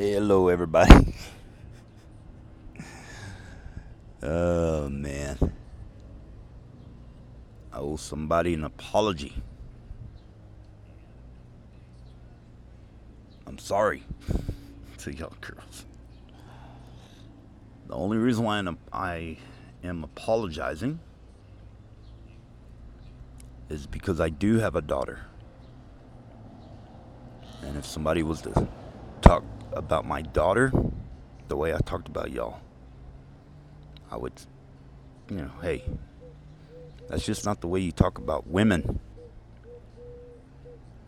Hello, everybody. oh, man. I owe somebody an apology. I'm sorry to y'all girls. The only reason why I'm- I am apologizing is because I do have a daughter. And if somebody was to about my daughter the way I talked about y'all, I would, you know, hey, that's just not the way you talk about women.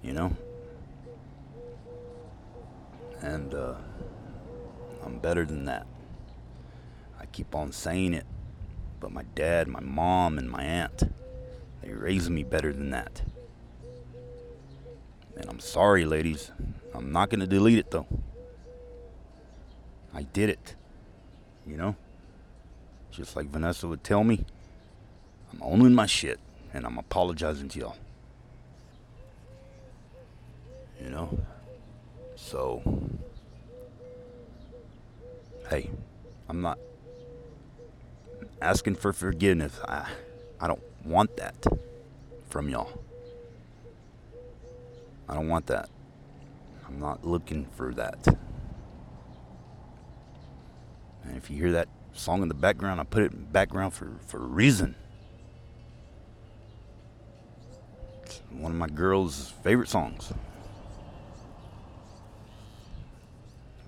You know? And uh, I'm better than that. I keep on saying it, but my dad, my mom, and my aunt, they raised me better than that. And I'm sorry, ladies. I'm not going to delete it, though. I did it. You know? Just like Vanessa would tell me, I'm owning my shit, and I'm apologizing to y'all. You know? So, hey, I'm not asking for forgiveness. I, I don't want that from y'all. I don't want that. I'm not looking for that. And if you hear that song in the background, I put it in background for, for a reason. It's one of my girls' favorite songs.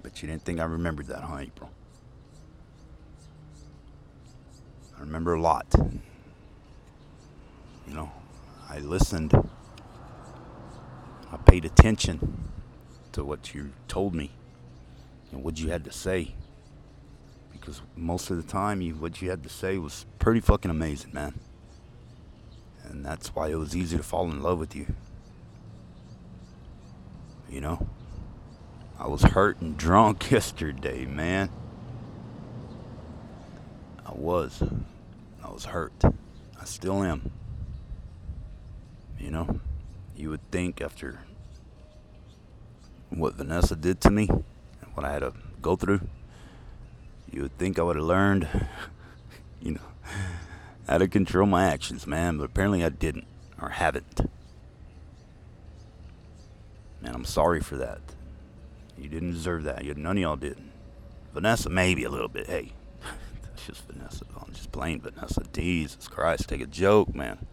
But you didn't think I remembered that, huh, April? I remember a lot. You know, I listened. I paid attention to what you told me and what you had to say. Because most of the time, you what you had to say was pretty fucking amazing, man. And that's why it was easy to fall in love with you. You know? I was hurt and drunk yesterday, man. I was. I was hurt. I still am. You know? You would think after what Vanessa did to me and what I had to go through, you would think I would have learned, you know, how to control my actions, man. But apparently I didn't or haven't. Man, I'm sorry for that. You didn't deserve that. You, none of y'all did. Vanessa, maybe a little bit. Hey, that's just Vanessa. I'm just playing Vanessa. Jesus Christ, take a joke, man.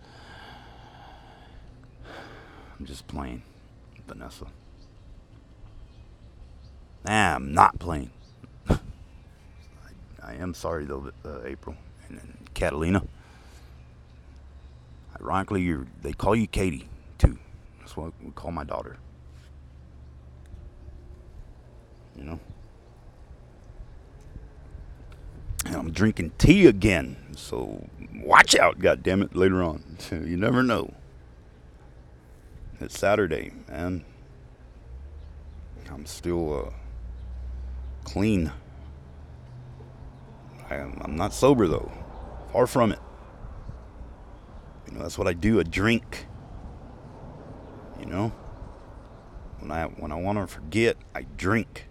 I'm just playing Vanessa. Nah, I'm not playing. I, am sorry though, uh, April and, Catalina. Ironically, you're, they call you Katie too. That's what we call my daughter. You know. And I'm drinking tea again, so watch out, goddamn it, later on. You never know. It's Saturday, man. I'm still uh, clean. I am, I'm not sober though. Far from it. You know, that's what I do. I drink. You know, when I when I want to forget, I drink.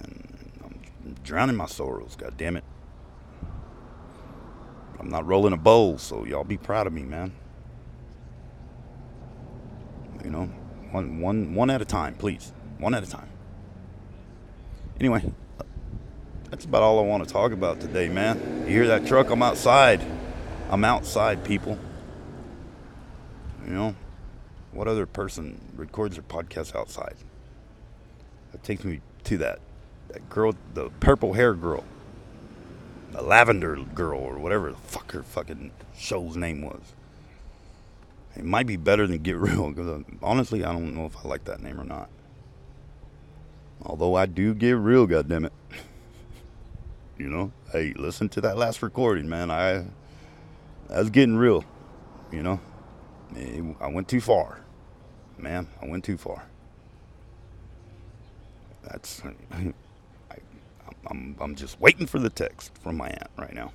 And I'm drowning my sorrows. God damn it. I'm not rolling a bowl, so y'all be proud of me, man. You know, one one one at a time, please. One at a time. Anyway, that's about all I want to talk about today, man. You hear that truck? I'm outside. I'm outside, people. You know, what other person records their podcast outside? That takes me to that that girl, the purple hair girl, the lavender girl, or whatever the fuck her fucking show's name was. It might be better than Get Real because uh, honestly, I don't know if I like that name or not. Although I do get real, goddammit. You know, hey, listen to that last recording, man. I that's getting real. You know, I went too far, man. I went too far. That's I, I'm I'm just waiting for the text from my aunt right now,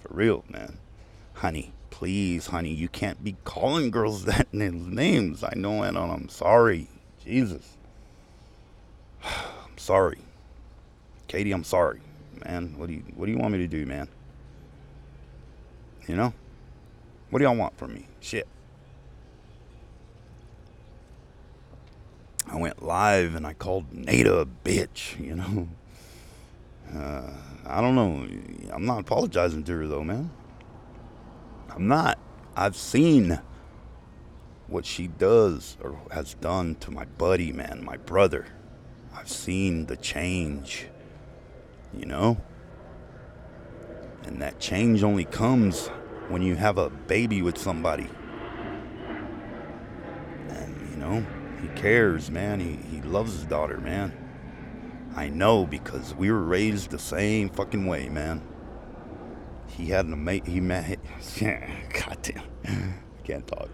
for real, man. Honey, please, honey, you can't be calling girls that names. I know, and I'm sorry. Jesus. I'm sorry. Katie, I'm sorry. Man, what do you what do you want me to do, man? You know? What do y'all want from me? Shit. I went live and I called Nada a bitch, you know? Uh, I don't know. I'm not apologizing to her though, man. I'm not. I've seen what she does or has done to my buddy, man, my brother. I've seen the change, you know? And that change only comes when you have a baby with somebody. And, you know, he cares, man. He, he loves his daughter, man. I know because we were raised the same fucking way, man. He had an amazing, he met, goddamn, I can't talk.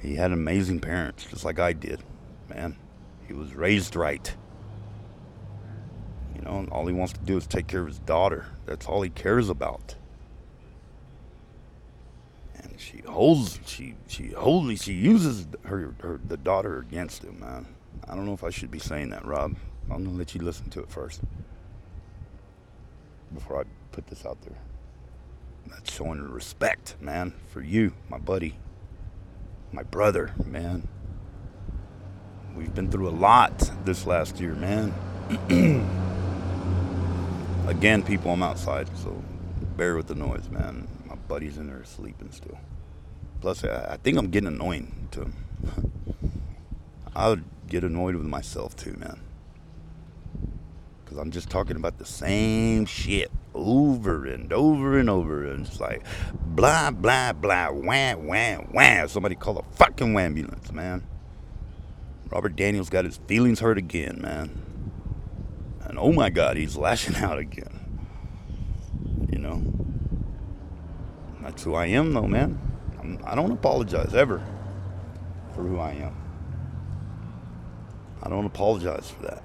He had amazing parents, just like I did, man. He was raised right. You know, all he wants to do is take care of his daughter. That's all he cares about. And she holds, she, she holds, she uses her, her, the daughter against him, man. I don't know if I should be saying that, Rob. I'm gonna let you listen to it first before I put this out there. That's showing respect, man, for you, my buddy, my brother, man. We've been through a lot this last year, man. Again, people, I'm outside, so bear with the noise, man. My buddy's in there sleeping still. Plus, I think I'm getting annoying to him. I would get annoyed with myself too, man. Because I'm just talking about the same shit over and over and over. And it's like, blah, blah, blah, wham, wham, wham. Somebody call a fucking ambulance, man. Robert Daniels got his feelings hurt again, man. Oh my God, he's lashing out again. You know? That's who I am, though, man. I'm, I do not apologize ever for who I am. I don't apologize for that.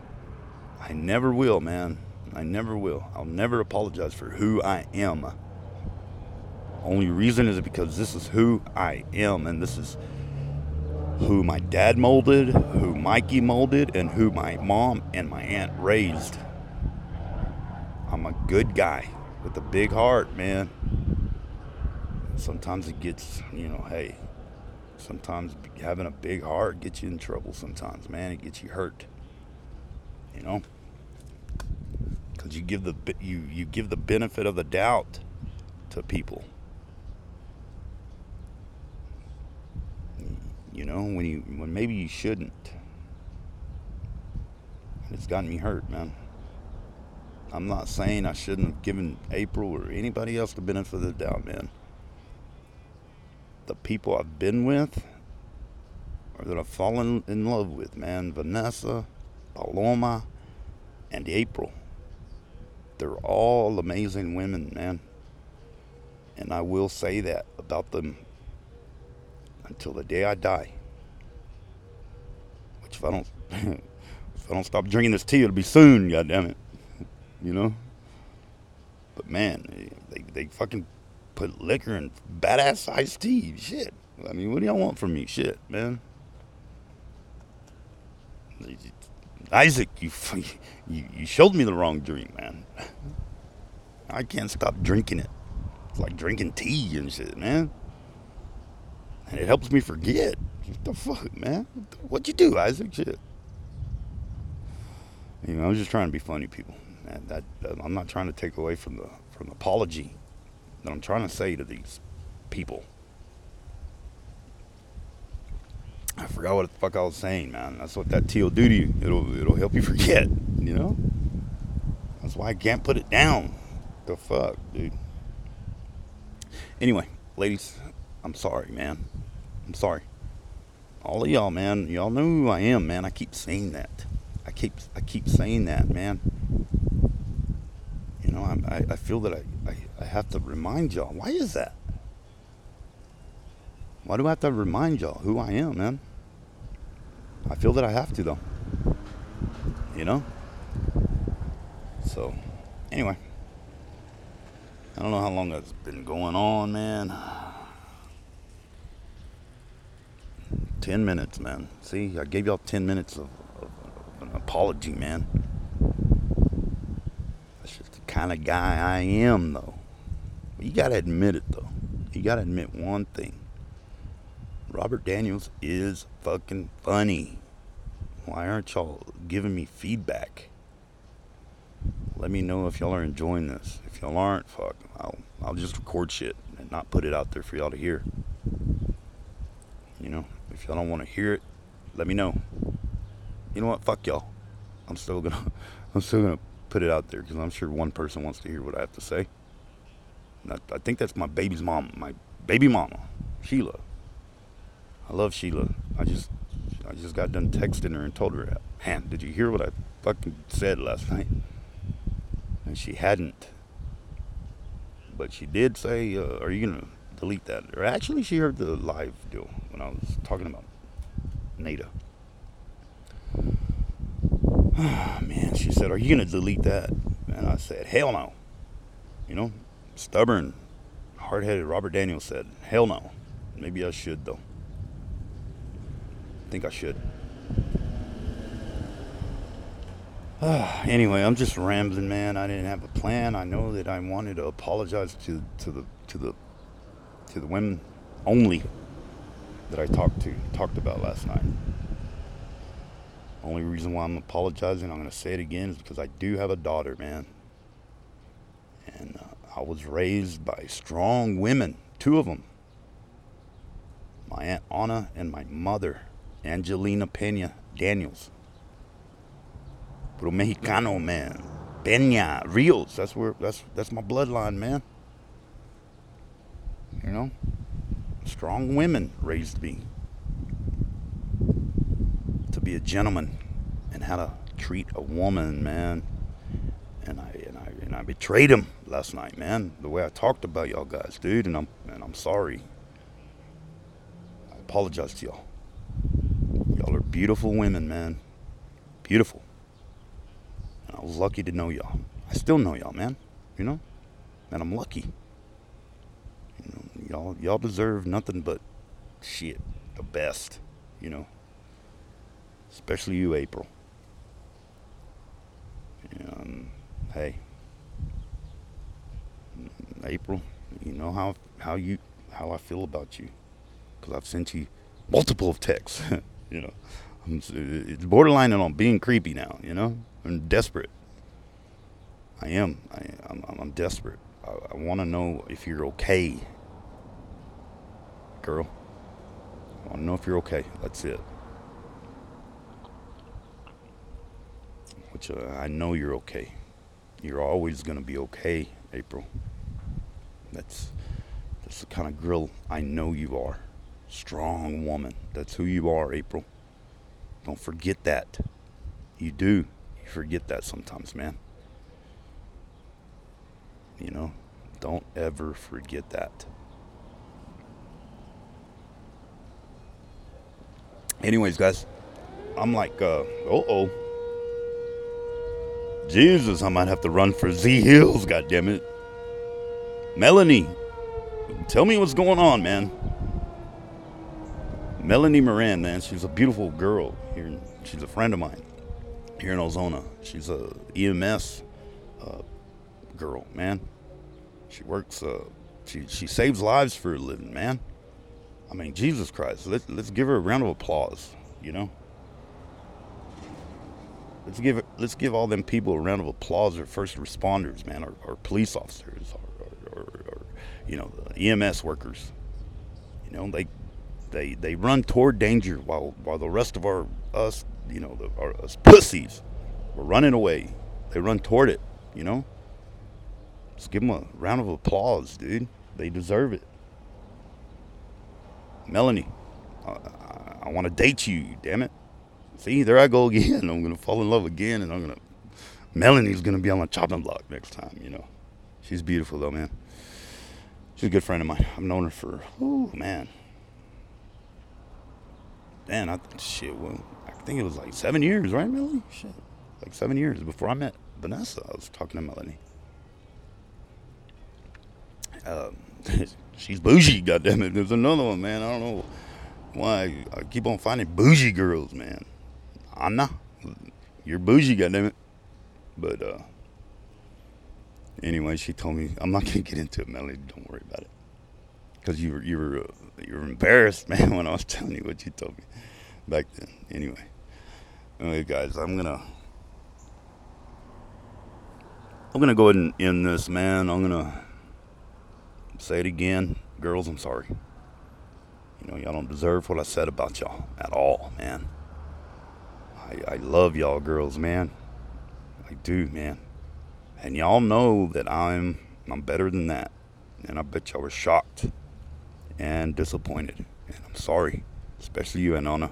I never will, man. I never will. I'll never apologize for who I am. Only reason is because this is who I am, and this is who my dad molded, who Mikey molded, and who my mom and my aunt raised. I'm a good guy with a big heart, man. Sometimes it gets, you know, hey, sometimes having a big heart gets you in trouble sometimes, man. It gets you hurt. You know? Cuz you give the you you give the benefit of the doubt to people. You know, when you when maybe you shouldn't. It's gotten me hurt, man. I'm not saying I shouldn't have given April or anybody else the benefit of the doubt, man. The people I've been with or that I've fallen in love with, man. Vanessa, Paloma, and April. They're all amazing women, man. And I will say that about them until the day I die. Which if I don't if I don't stop drinking this tea, it'll be soon, God damn it. You know? But man, they, they fucking put liquor in badass iced tea. Shit. I mean, what do y'all want from me? Shit, man. Isaac, you, you you showed me the wrong drink, man. I can't stop drinking it. It's like drinking tea and shit, man and it helps me forget. What the fuck, man? What'd you do, Isaac? Shit. You know, I was just trying to be funny, people. And that, that I'm not trying to take away from the from the apology that I'm trying to say to these people. I forgot what the fuck I was saying, man. That's what that teal you. It'll it'll help you forget, you know. That's why I can't put it down. The fuck, dude. Anyway, ladies, I'm sorry, man. I'm sorry. All of y'all, man, y'all know who I am, man. I keep saying that. I keep I keep saying that, man. You know, I, I, I feel that I, I, I have to remind y'all. Why is that? Why do I have to remind y'all who I am, man? I feel that I have to, though. You know? So, anyway. I don't know how long that's been going on, man. 10 minutes, man. See, I gave y'all 10 minutes of, of, of an apology, man. That's just the kind of guy I am, though. You gotta admit it, though. You gotta admit one thing. Robert Daniels is fucking funny. Why aren't y'all giving me feedback? Let me know if y'all are enjoying this. If y'all aren't, fuck, I'll I'll just record shit and not put it out there for y'all to hear. You know, if y'all don't want to hear it, let me know. You know what? Fuck y'all. I'm still gonna I'm still gonna put it out there because I'm sure one person wants to hear what I have to say. I, I think that's my baby's mom, my baby mama, Sheila. I love Sheila. I just I just got done texting her and told her, man, did you hear what I fucking said last night? And she hadn't. But she did say, uh, are you to delete that? Or actually, she heard the live deal when I was talking about Nada. man, she said, are you going to delete that? And I said, hell no. You know, stubborn, hard headed Robert Daniels said, hell no. Maybe I should, though think I should. anyway, I'm just rambling, man. I didn't have a plan. I know that I wanted to apologize to to the to the to the women only that I talked to talked about last night. Only reason why I'm apologizing, I'm gonna say it again, is because I do have a daughter, man. And uh, I was raised by strong women, two of them. My aunt Anna and my mother. Angelina Pena Daniels. Puro Mexicano, man. Peña, Rios. That's where that's that's my bloodline, man. You know? Strong women raised me to be a gentleman and how to treat a woman, man. And I and I and I betrayed him last night, man. The way I talked about y'all guys, dude, and I'm and I'm sorry. I apologize to y'all. Y'all are beautiful women, man. Beautiful. And I was lucky to know y'all. I still know y'all, man. You know? And I'm lucky. Y'all y'all deserve nothing but shit. The best, you know. Especially you, April. Um, hey. April, you know how how you how I feel about you because I've sent you multiple of texts. You know, it's borderline on being creepy now. You know, I'm desperate. I am. I, I'm, I'm desperate. I, I want to know if you're okay, girl. I want to know if you're okay. That's it. Which uh, I know you're okay. You're always gonna be okay, April. That's that's the kind of girl I know you are strong woman. That's who you are, April. Don't forget that. You do. You forget that sometimes, man. You know, don't ever forget that. Anyways, guys, I'm like, uh, oh. Jesus, I might have to run for Z Hills, God damn it. Melanie, tell me what's going on, man. Melanie Moran, man, she's a beautiful girl here. She's a friend of mine here in Ozona. She's a EMS uh, girl, man. She works. Uh, she she saves lives for a living, man. I mean, Jesus Christ. Let's let's give her a round of applause. You know. Let's give let's give all them people a round of applause. Or first responders, man, or, or police officers, or, or, or, or you know, EMS workers. You know, they they they run toward danger while while the rest of our us you know the, our us pussies we're running away. They run toward it. You know. Just give them a round of applause, dude. They deserve it. Melanie, I, I, want to date you. Damn it. See, there I go again. I'm gonna fall in love again, and I'm gonna. Melanie's gonna be on the chopping block next time. You know. She's beautiful though, man. She's a good friend of mine. I've known her for, oh man, man, I shit. Well, I think it was like seven years, right, Melanie? Shit, like seven years before I met Vanessa. I was talking to Melanie. Um, she's bougie. Goddamn it! There's another one, man. I don't know why I keep on finding bougie girls, man. Anna, You're bougie, goddammit. But uh, anyway, she told me I'm not gonna get into it, Melody. Don't worry about it, because you were you were uh, you were embarrassed, man, when I was telling you what you told me back then. Anyway, anyway, guys, I'm gonna I'm gonna go ahead and end this, man. I'm gonna say it again, girls. I'm sorry. You know, y'all don't deserve what I said about y'all at all, man. I, I love y'all girls, man. I do, man. And y'all know that I'm I'm better than that. And I bet y'all were shocked and disappointed. And I'm sorry. Especially you, Anona.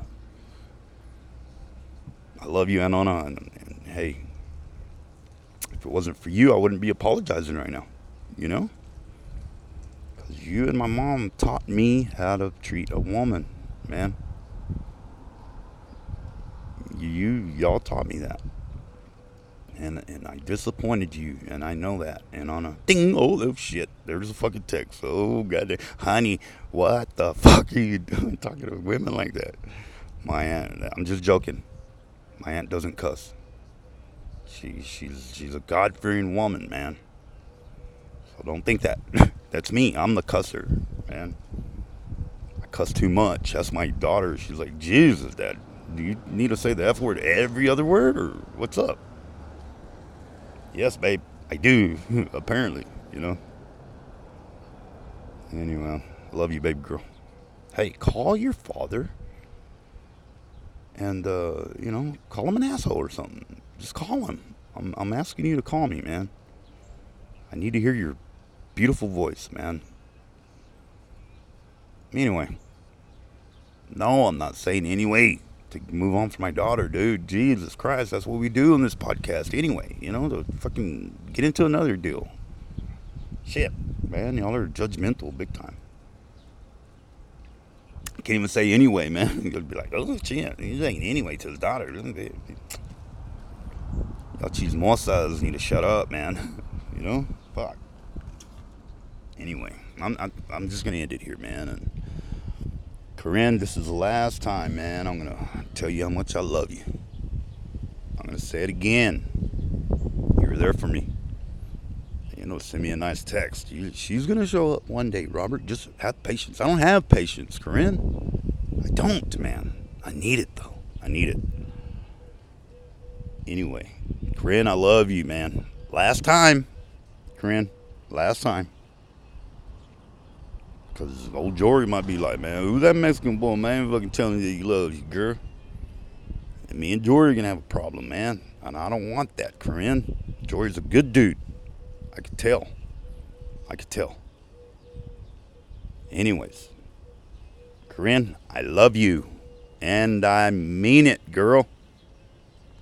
I love you, Anona, and, and hey, if it wasn't for you, I wouldn't be apologizing right now. You know? You and my mom taught me how to treat a woman, man. You, y'all taught me that. And, and I disappointed you, and I know that. And on a ding, oh, oh shit, there's a fucking text. Oh, goddamn. Honey, what the fuck are you doing talking to women like that? My aunt, I'm just joking. My aunt doesn't cuss. She, she's, she's a God fearing woman, man. So don't think that. That's me. I'm the cusser, man. I cuss too much. That's my daughter. She's like, Jesus, Dad, do you need to say the F word every other word, or what's up? Yes, babe, I do. Apparently, you know. Anyway, love you, baby girl. Hey, call your father and, uh, you know, call him an asshole or something. Just call him. I'm, I'm asking you to call me, man. I need to hear your beautiful voice, man. Anyway. No, I'm not saying anyway to move on from my daughter, dude. Jesus Christ, that's what we do on this podcast anyway. You know, to fucking get into another deal. Shit, man, y'all are judgmental big time. I can't even say anyway, man. You'll be like, oh shit, he's saying anyway to his daughter. Y'all cheese chismosas need to shut up, man. you know, fuck. Anyway, I'm, I'm I'm just gonna end it here, man. And Corinne, this is the last time, man. I'm gonna tell you how much I love you. I'm gonna say it again. You were there for me. You know, send me a nice text. You, she's gonna show up one day, Robert. Just have patience. I don't have patience, Corinne. I don't, man. I need it though. I need it. Anyway, Corinne, I love you, man. Last time, Corinne. Last time. Cause old Jory might be like, man, who's that Mexican boy, man? Fucking telling you he loves you, girl. And me and Jory are gonna have a problem, man. And I don't want that, Corinne. Jory's a good dude. I could tell. I could tell. Anyways, Corinne, I love you. And I mean it, girl.